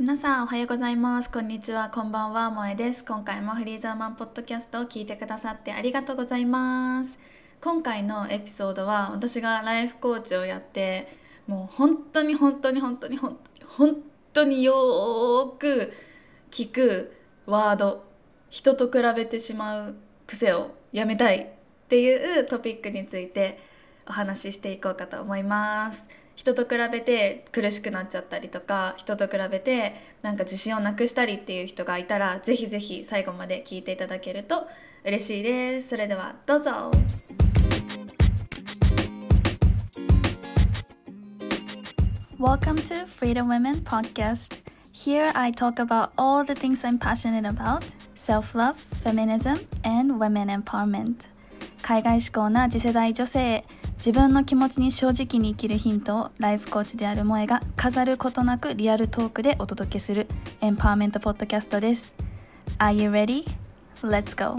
皆さんおはようございます。こんにちは。こんばんは。萌えです。今回もフリーザーマンポッドキャストを聞いてくださってありがとうございます。今回のエピソードは私がライフコーチをやってもう本当に本当に本当に本当に本当によく聞くワード人と比べてしまう癖をやめたいっていうトピックについてお話ししていこうかと思います。人と比べて苦しくなっちゃったりとか人と比べてなんか自信をなくしたりっていう人がいたらぜひぜひ最後まで聞いていただけると嬉しいですそれではどうぞ Welcome to Freedom Women Podcast. Here I talk about all the things I'm passionate about self love, feminism, and women empowerment. 海外志向な次世代女性自分の気持ちに正直に生きるヒントをライフコーチである萌えが飾ることなくリアルトークでお届けするエンパワーメントポッドキャストです。Are you ready? Let's go!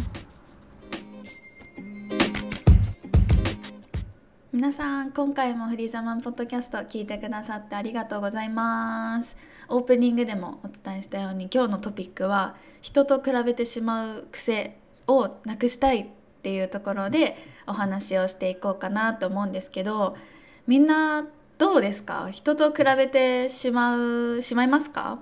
皆さん、今回もフリーザマンポッドキャスト聞いてくださってありがとうございます。オープニングでもお伝えしたように今日のトピックは人と比べてしまう癖をなくしたいっていうところでお話をしていこうかなと思うんですけどみんなどうですか？人と比べてしまうしまいますか？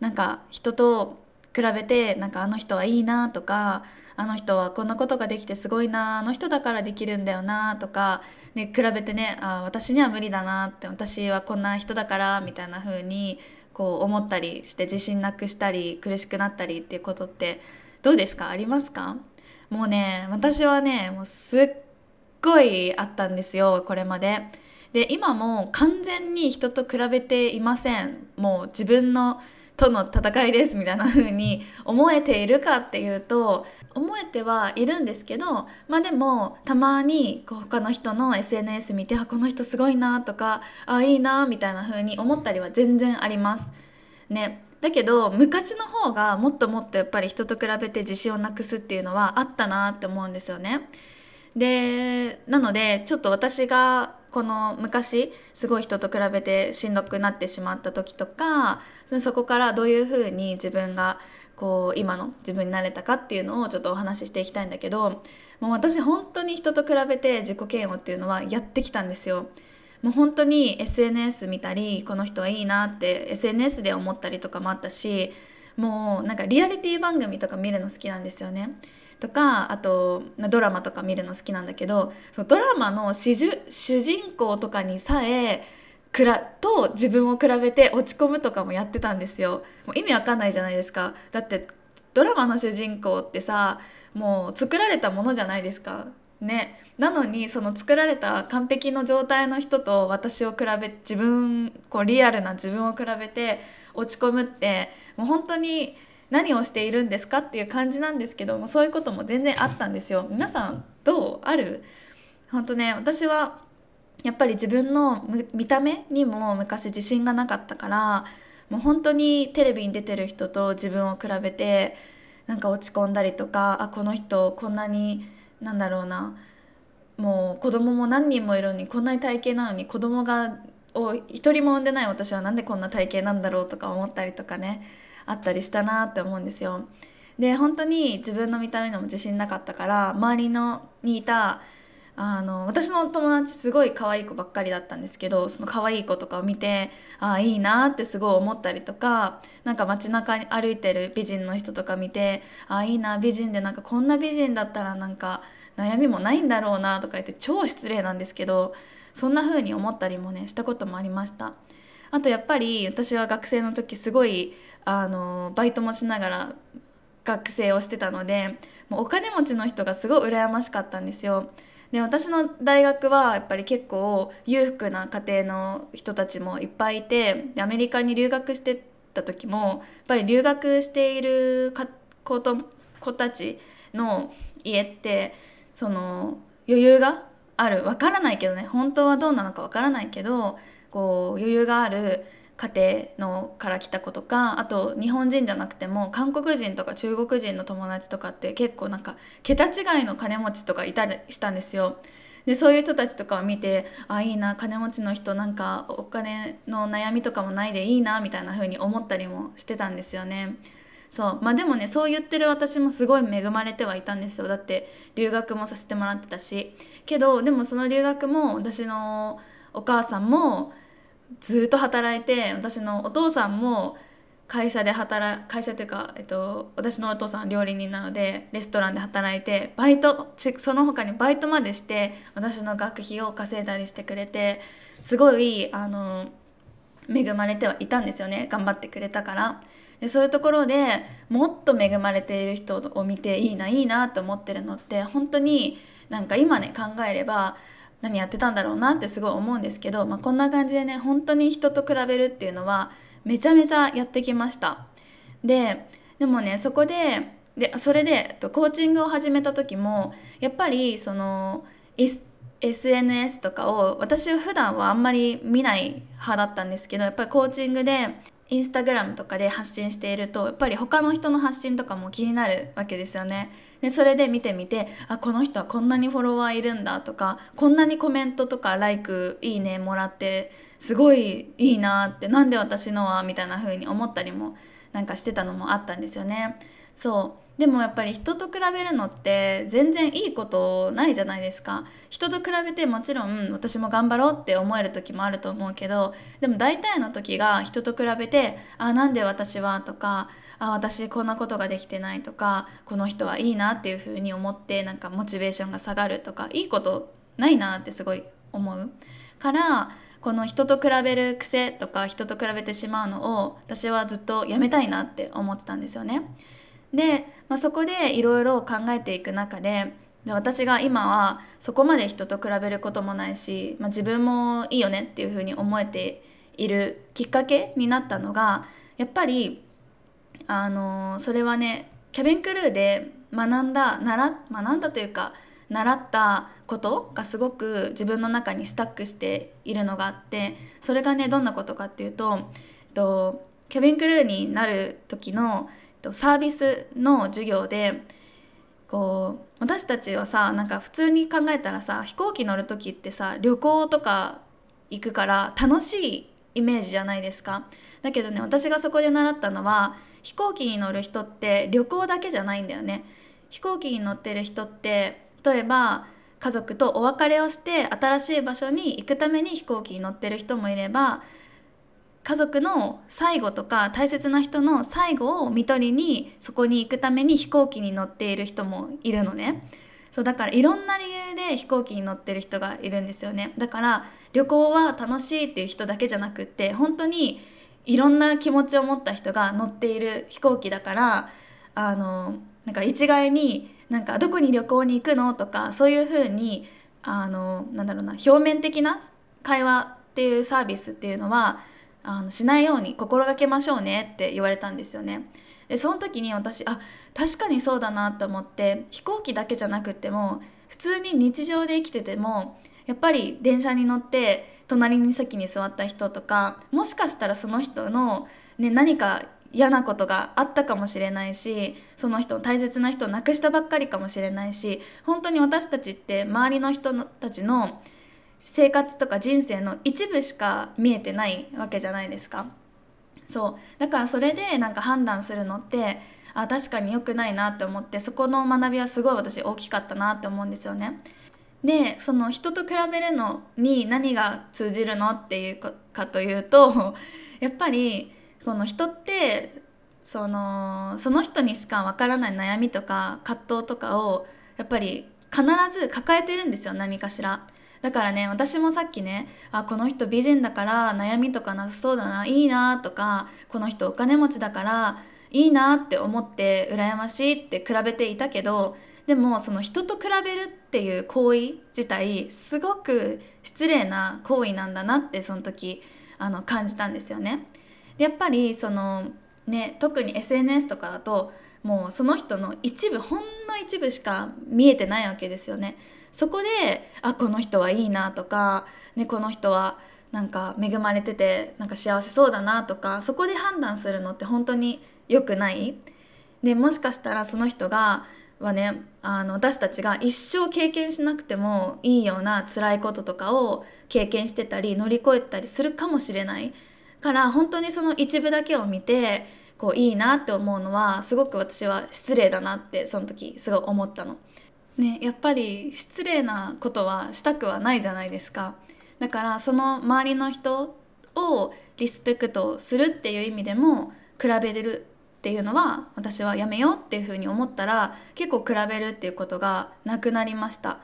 なんか人と比べてなんかあの人はいいなとかあの人はこんなことができてすごいなあの人だからできるんだよなとか、ね、比べてねあ私には無理だなって私はこんな人だからみたいな風にこう思ったりして自信なくしたり苦しくなったりっていうことってどうですか？ありますか？もうね私はねもうすっごいあったんですよこれまで。で今も完全に人と比べていませんもう自分のとの戦いですみたいな風に思えているかっていうと思えてはいるんですけどまあでもたまにこう他の人の SNS 見てあこの人すごいなとかあいいなみたいな風に思ったりは全然あります。ねだけど昔の方がもっともっとやっぱり人と比べて自信をなくすっていうのはあったなって思うんですよね。でなのでちょっと私がこの昔すごい人と比べてしんどくなってしまった時とかそこからどういうふうに自分がこう今の自分になれたかっていうのをちょっとお話ししていきたいんだけどもう私本当に人と比べて自己嫌悪っていうのはやってきたんですよ。もう本当に SNS 見たりこの人はいいなって SNS で思ったりとかもあったしもうなんかリアリティ番組とか見るの好きなんですよね。とかあとドラマとか見るの好きなんだけどそのドラマの主人公とかにさえくらと自分を比べて落ち込むとかもやってたんですよ。もう意味わかんないじゃないですか。だってドラマの主人公ってさもう作られたものじゃないですか。ね。なのにその作られた完璧の状態の人と私を比べ自分こうリアルな自分を比べて落ち込むってもう本当に何をしているんですかっていう感じなんですけどもそういうことも全然あったんですよ。皆さんどう？ある？本当ね私はやっぱり自分の見た目にも昔自信がなかったからもう本当にテレビに出てる人と自分を比べてなんか落ち込んだりとかあこの人こんなになんだろうなもう子供も何人もいるのにこんなに体型なのに子供がを一人も産んでない私は何でこんな体型なんだろうとか思ったりとかねあったりしたなって思うんですよ。で本当に自分の見た目にも自信なかったから周りのにいたあの私の友達すごい可愛い子ばっかりだったんですけどその可愛い子とかを見てああいいなってすごい思ったりとかなんか街中に歩いてる美人の人とか見てああいいな美人でなんかこんな美人だったらなんか悩みもないんだろうなとか言って超失礼なんですけどそんな風に思ったりもねしたこともありました。あとやっぱり私は学生の時すごいあのバイトもしながら学生をしてたのでもうお金持ちの人がすごい羨ましかったんですよ。で私の大学はやっぱり結構裕福な家庭の人たちもいっぱいいてでアメリカに留学してた時もやっぱり留学している子と子たちの家ってその余裕がある。わからないけどね。本当はどうなのかわからないけどこう余裕がある家庭のから来た子とかあと日本人じゃなくても韓国人とか中国人の友達とかって結構なんか桁違いの金持ちとかいたりしたんですよ。でそういう人たちとかを見てあいいな金持ちの人なんかお金の悩みとかもないでいいなみたいな風に思ったりもしてたんですよね。そうまあでもねそう言ってる私もすごい恵まれてはいたんですよだって留学もさせてもらってたしけどでもその留学も私のお母さんもずっと働いて私のお父さんも会社で働会社というか、えっと、私のお父さん料理人なのでレストランで働いてバイトその他にバイトまでして私の学費を稼いだりしてくれてすごいあの恵まれてはいたんですよね頑張ってくれたから。でそういうところでもっと恵まれている人を見ていいないいなと思ってるのって本当になんか今ね考えれば何やってたんだろうなってすごい思うんですけど、まあ、こんな感じでね本当に人と比べるっていうのはめちゃめちゃやってきましたででもねそこででそれでコーチングを始めた時もやっぱりその SNS とかを私は普段はあんまり見ない派だったんですけどやっぱりコーチングでインスタグラムとかで発信しているとやっぱり他の人の発信とかも気になるわけですよね。でそれで見てみてあこの人はこんなにフォロワーいるんだとかこんなにコメントとか LIKE いいねもらってすごいいいなってなんで私のはみたいな風に思ったりもなんかしてたのもあったんですよね。そうでもやっぱり人と比べるのって全然いいことないじゃないですか人と比べてもちろん私も頑張ろうって思える時もあると思うけどでも大体の時が人と比べて「あなんで私は」とか「あ私こんなことができてない」とか「この人はいいな」っていう風に思ってなんかモチベーションが下がるとかいいことないなってすごい思うからこの人と比べる癖とか人と比べてしまうのを私はずっとやめたいなって思ってたんですよね。で、まあ、そこでいろいろ考えていく中でで私が今はそこまで人と比べることもないし、まあ、自分もいいよねっていうふうに思えているきっかけになったのがやっぱりあのそれはねキャビンクルーで学んだ習学んだというか習ったことがすごく自分の中にスタックしているのがあってそれがねどんなことかっていうととキャビンクルーになる時のサービスの授業でこう私たちはさなんか普通に考えたらさ飛行機乗る時ってさ旅行とか行くから楽しいイメージじゃないですか。だけどね私がそこで習ったのは飛行機に乗る人って旅行だけじゃないんだよね。飛行機に乗ってる人って例えば家族とお別れをして新しい場所に行くために飛行機に乗ってる人もいれば家族の最後とか大切な人の最後を看取りにそこに行くために飛行機に乗っている人もいるのね。そうだからいろんな理由で飛行機に乗ってる人がいるんですよね。だから旅行は楽しいっていう人だけじゃなくって本当にいろんな気持ちを持った人が乗っている飛行機だからあのなんか一概になんかどこに旅行に行くのとかそういうふうにあのなんだろうな表面的な会話っていうサービスっていうのはあのしないように心がけましょうねって言われたんですよね。でその時に私あ確かにそうだなと思って飛行機だけじゃなくても普通に日常で生きててもやっぱり電車に乗って隣に席に座った人とかもしかしたらその人の、ね、何か嫌なことがあったかもしれないしその人大切な人を亡くしたばっかりかもしれないし本当に私たちって周りの人たちの生活とか人生の一部しか見えてないわけじゃないですか。そうだからそれでなんか判断するのってあ確かに良くないなって思ってそこの学びはすごい私大きかったなって思うんですよね。でその人と比べるのに何が通じるのっていうかというと やっぱりこの人ってそのその人にしかわからない悩みとか葛藤とかをやっぱり必ず抱えてるんですよ何かしら。だからね私もさっきねあこの人美人だから悩みとかなさそうだないいなとかこの人お金持ちだからいいなって思って羨ましいって比べていたけどでもその人と比べるっていう行為自体すごく失礼な行為なんだなってその時あの感じたんですよね。でやっぱりそのね特に SNS とかだともうその人の一部ほんの一部しか見えてないわけですよね。そこであこの人はいいなとか、ね、この人はなんか恵まれててなんか幸せそうだなとかそこで判断するのって本当に良くないでもしかしたらその人がはねあの私たちが一生経験しなくてもいいような辛いこととかを経験してたり乗り越えたりするかもしれないから本当にその一部だけを見てこういいなって思うのはすごく私は失礼だなってその時すごい思ったの。ね、やっぱり失礼なことはしたくはないじゃないですか。だからその周りの人をリスペクトするっていう意味でも比べれるっていうのは私はやめようっていうふうに思ったら結構比べるっていうことがなくなりました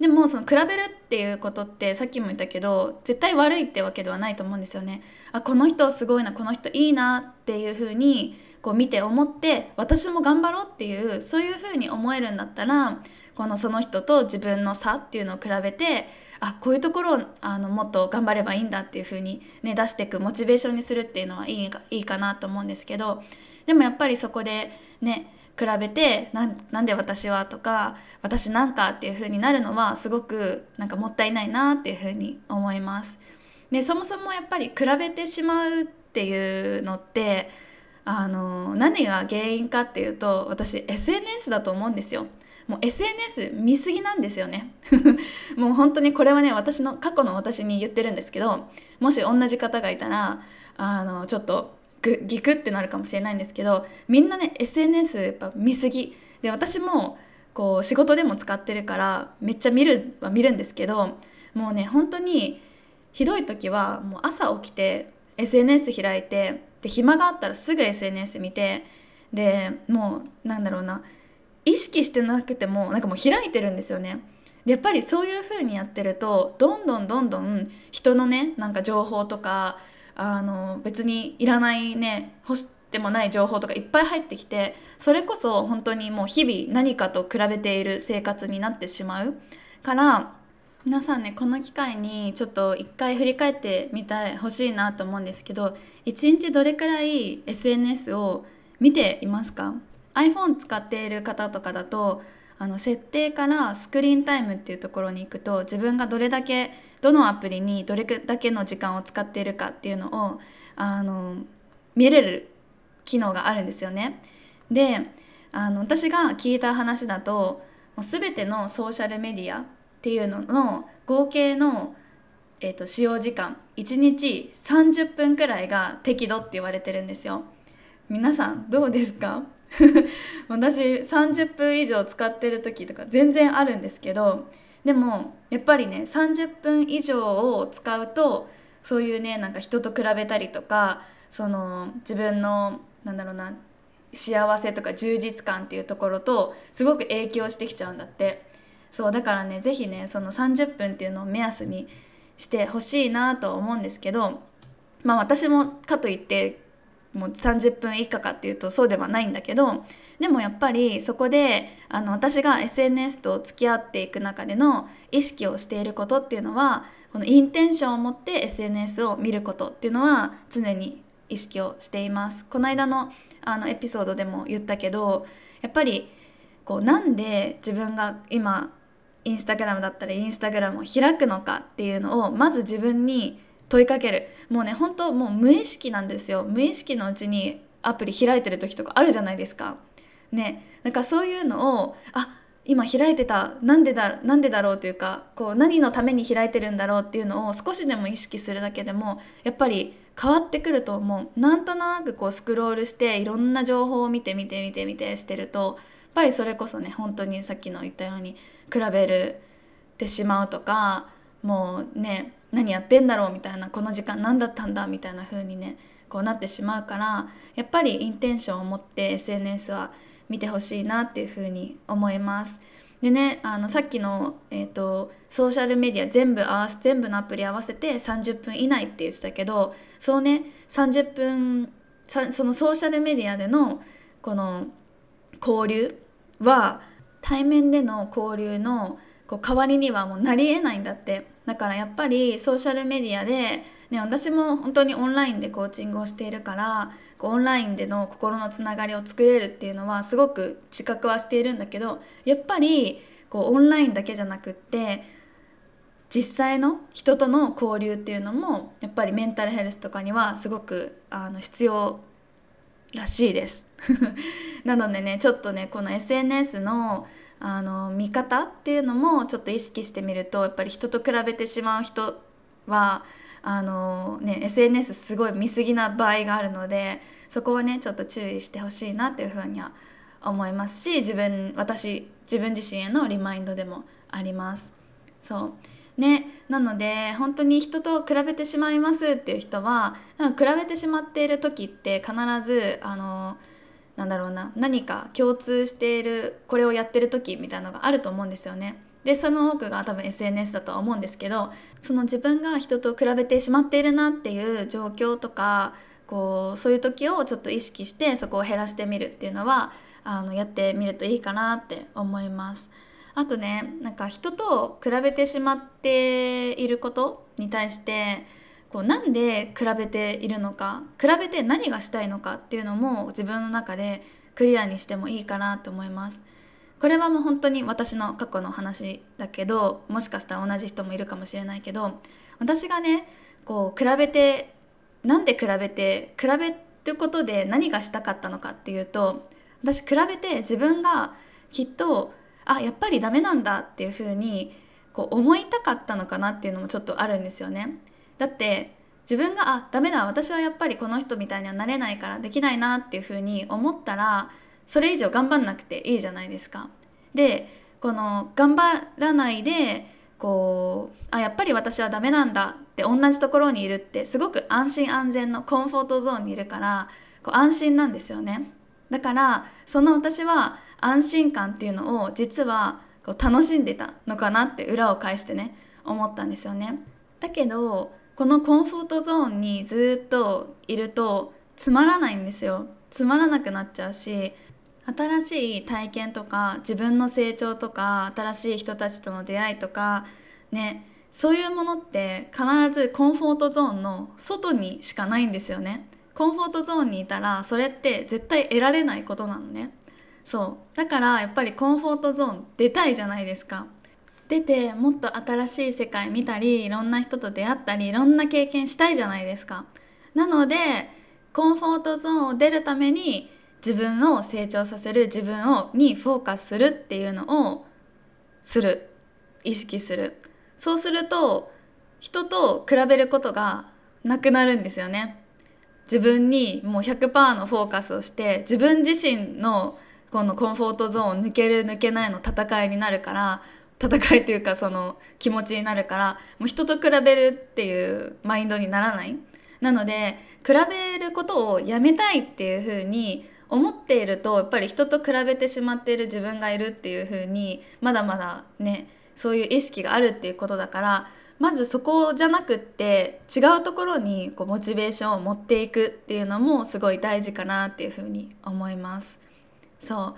でもその比べるっていうことってさっきも言ったけど絶対悪いってわけではないと思うんですよねあこの人すごいなこの人いいなっていうふうにこう見て思って私も頑張ろうっていうそういうふうに思えるんだったらこのその人と自分の差っていうのを比べてあこういうところをあのもっと頑張ればいいんだっていうふうに、ね、出していくモチベーションにするっていうのはいいいいかなと思うんですけどでもやっぱりそこでね比べてなんで私はとか私なんかっていう風になるのはすごくなんかもったいないなっていう風に思います。でそもそもやっぱり比べてしまうっていうのってあの何が原因かっていうと私 SNS だと思うんですよ。もう SNS 見すぎなんですよね。もう本当にこれはね私の過去の私に言ってるんですけどもし同じ方がいたらあのちょっとグギクってなるかもしれないんですけどみんなね SNS やっぱ見すぎ。で私もこう仕事でも使ってるからめっちゃ見るは見るんですけどもうね本当にひどい時はもう朝起きて SNS 開いてで暇があったらすぐ SNS 見てでもうなんだろうな意識してなくてもなんかもう開いてるんですよね。やっぱりそういう風にやってるとどんどんどんどん人のねなんか情報とかあの別にいらないね欲してもない情報とかいっぱい入ってきてそれこそ本当にもう日々何かと比べている生活になってしまうから皆さんねこの機会にちょっと一回振り返ってみたい欲しいなと思うんですけど一日どれくらい SNS を見ていますか？iPhone 使っている方とかだとあの設定からスクリーンタイムっていうところに行くと自分がどれだけどのアプリにどれだけの時間を使っているかっていうのをあの見れる機能があるんですよね。であの私が聞いた話だともう全てのソーシャルメディアっていうのの合計の、えーと使用時間1日30分くらいが適度って言われてるんですよ。皆さんどうですか？私30分以上使ってる時とか全然あるんですけどでもやっぱりね30分以上を使うとそういうねなんか人と比べたりとかその自分のなんだろうな幸せとか充実感っていうところとすごく影響してきちゃうんだって。そうだからね是非ねその30分っていうのを目安にしてほしいなと思うんですけどまあ私もかといってもう30分以下かっていうとそうではないんだけどでもやっぱりそこであの私が SNS と付き合っていく中での意識をしていることっていうのはこのインテンションを持って SNS を見ることっていうのは常に意識をしています。この間のあのエピソードでも言ったけどやっぱりこうなんで自分が今インスタグラムだったらインスタグラムを開くのかっていうのをまず自分に問いかける。もうね本当もう無意識なんですよ。無意識のうちにアプリ開いてる時とかあるじゃないですか。ね。なんかそういうのをあ今開いてた。なんでだなんでだろうというかこう何のために開いてるんだろうっていうのを少しでも意識するだけでもやっぱり変わってくると思う。なんとなくこうスクロールしていろんな情報を見て見て見て見てしてるとやっぱりそれこそね本当にさっきの言ったように比べるてしまうとかもうね何やってんだろうみたいなこの時間何だったんだみたいな風にねこうなってしまうからやっぱりインテンションを持って SNS は見てほしいなっていう風に思います。でねあのさっきの、えーと、ソーシャルメディア全部合わせ全部のアプリ合わせて30分以内って言ってたけどそうね30分そのソーシャルメディアでのこの交流は対面での交流のこう代わりにはもうなりえないんだって。だからやっぱりソーシャルメディアで、ね、私も本当にオンラインでコーチングをしているからこうオンラインでの心のつながりを作れるっていうのはすごく自覚はしているんだけどやっぱりこうオンラインだけじゃなくって実際の人との交流っていうのもやっぱりメンタルヘルスとかにはすごくあの必要らしいです。なのでねちょっとねこの SNS のあの見方っていうのもちょっと意識してみるとやっぱり人と比べてしまう人はあの、ね、SNS すごい見過ぎな場合があるのでそこはねちょっと注意してほしいなっていうふうには思いますし自分私自分自身へのリマインドでもあります。そうね、なので本当に人と比べてしまいますっていう人は比べてしまっている時って必ずあのなんだろうな何か共通しているこれをやってる時みたいなのがあると思うんですよね。でその多くが多分 SNS だとは思うんですけどその自分が人と比べてしまっているなっていう状況とかこうそういう時をちょっと意識してそこを減らしてみるっていうのはあのやってみるといいかなって思います。あとねなんか人と比べてしまっていることに対してこうなんで比べているのか比べて何がしたいのかっていうのも自分の中でクリアにしてもいいかなと思います。これはもう本当に私の過去の話だけどもしかしたら同じ人もいるかもしれないけど私がねこう比べてなんで比べて比べることで何がしたかったのかっていうと私比べて自分がきっとあやっぱりダメなんだっていうふうにこう思いたかったのかなっていうのもちょっとあるんですよね。だって自分があダメだ私はやっぱりこの人みたいにはなれないからできないなっていうふうに思ったらそれ以上頑張んなくていいじゃないですか。でこの頑張らないでこうあやっぱり私はダメなんだって同じところにいるってすごく安心安全のコンフォートゾーンにいるからこう安心なんですよね。だからその私は安心感っていうのを実はこう楽しんでたのかなって裏を返してね思ったんですよね。だけどこのコンフォートゾーンにずっといるとつまらないんですよ。つまらなくなっちゃうし新しい体験とか自分の成長とか新しい人たちとの出会いとかねそういうものって必ずコンフォートゾーンの外にしかないんですよね。コンフォートゾーンにいたらそれって絶対得られないことなのね。そう。だからやっぱりコンフォートゾーン出たいじゃないですか。出てもっと新しい世界見たりいろんな人と出会ったりいろんな経験したいじゃないですか。なのでコンフォートゾーンを出るために自分を成長させる自分をにフォーカスするっていうのをする。意識する。そうすると人と比べることがなくなるんですよね。自分にもう100%のフォーカスをして自分自身のこのコンフォートゾーンを抜ける抜けないの戦いになるから戦いというかその気持ちになるからもう人と比べるっていうマインドにならないなので比べることをやめたいっていうふうに思っているとやっぱり人と比べてしまっている自分がいるっていうふうにまだまだねそういう意識があるっていうことだからまずそこじゃなくって違うところにこうモチベーションを持っていくっていうのもすごい大事かなっていうふうに思います。そう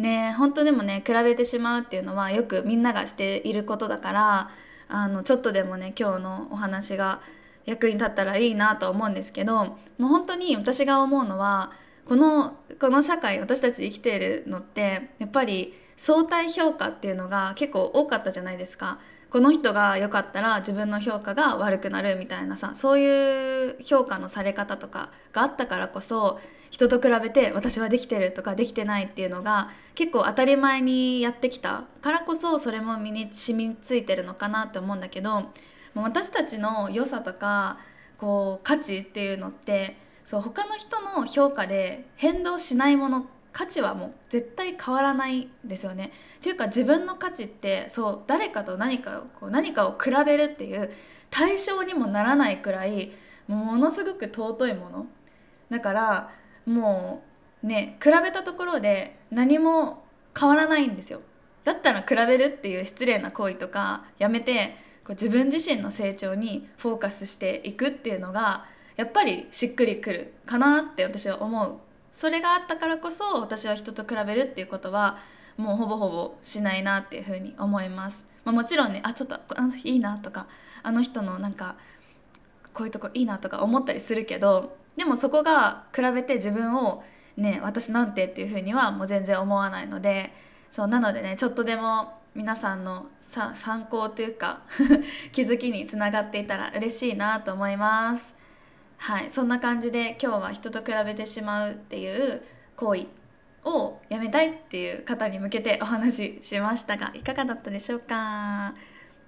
ね本当でもね比べてしまうっていうのはよくみんながしていることだからあのちょっとでもね今日のお話が役に立ったらいいなと思うんですけどもう本当に私が思うのはこのこの社会私たち生きているのってやっぱり相対評価っていうのが結構多かったじゃないですか。この人が良かったら自分の評価が悪くなるみたいなさそういう評価のされ方とかがあったからこそ人と比べて私はできてるとかできてないっていうのが結構当たり前にやってきたからこそそれも身に染みついてるのかなって思うんだけど私たちの良さとかこう価値っていうのってそう他の人の評価で変動しないもの価値はもう絶対変わらないんですよね。っていうか自分の価値ってそう誰かと何かをこう何かを比べるっていう対象にもならないくらいものすごく尊いものだからもうね比べたところで何も変わらないんですよ。だったら比べるっていう失礼な行為とかやめてこう自分自身の成長にフォーカスしていくっていうのがやっぱりしっくりくるかなって私は思う。それがあったからこそ私は人と比べるっていうことはもうほぼほぼしないなっていうふうに思います、まあ、もちろんねあちょっとあのいいなとかあの人のなんかこういうとこいいなとか思ったりするけどでもそこが比べて自分をね私なんてっていうふうにはもう全然思わないのでそうなのでねちょっとでも皆さんのさ参考というか 気づきにつながっていたら嬉しいなと思います。はいそんな感じで今日は人と比べてしまうっていう行為をやめたいっていう方に向けてお話ししましたがいかがだったでしょうか？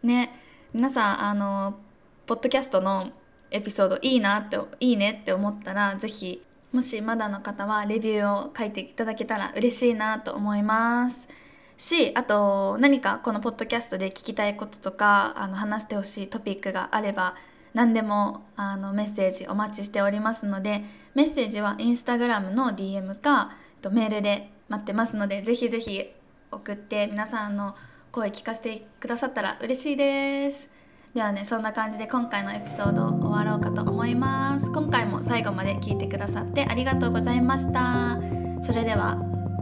ね皆さんあのポッドキャストのエピソードいいなっていいねって思ったら是非もしまだの方はレビューを書いていただけたら嬉しいなと思います。しあと何かこのポッドキャストで聞きたいこととかあの話してほしいトピックがあれば何でもあのメッセージお待ちしておりますのでメッセージはインスタグラムの DM かメールで待ってますのでぜひぜひ送って皆さんの声聞かせてくださったら嬉しいです。ではねそんな感じで今回のエピソード終わろうかと思います。今回も最後まで聞いてくださってありがとうございました。それでは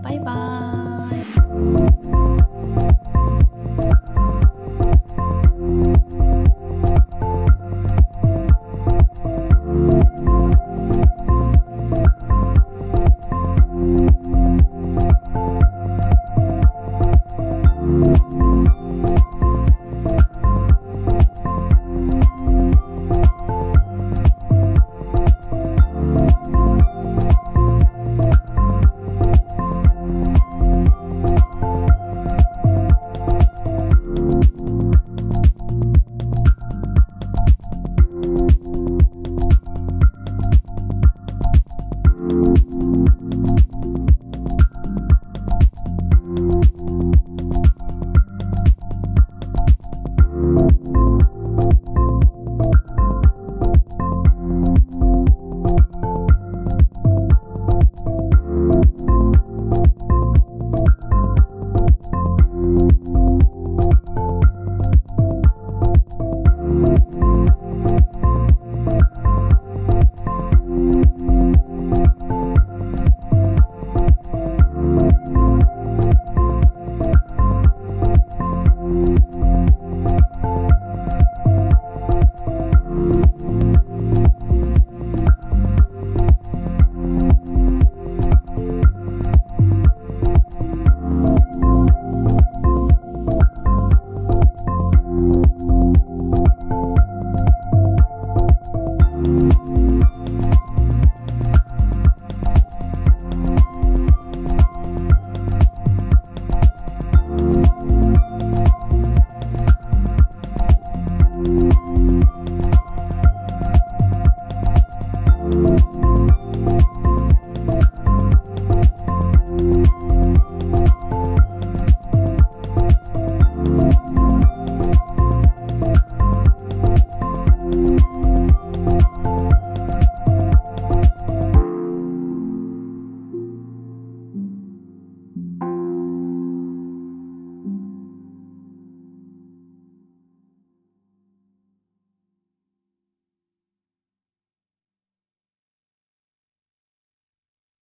バイバーイ。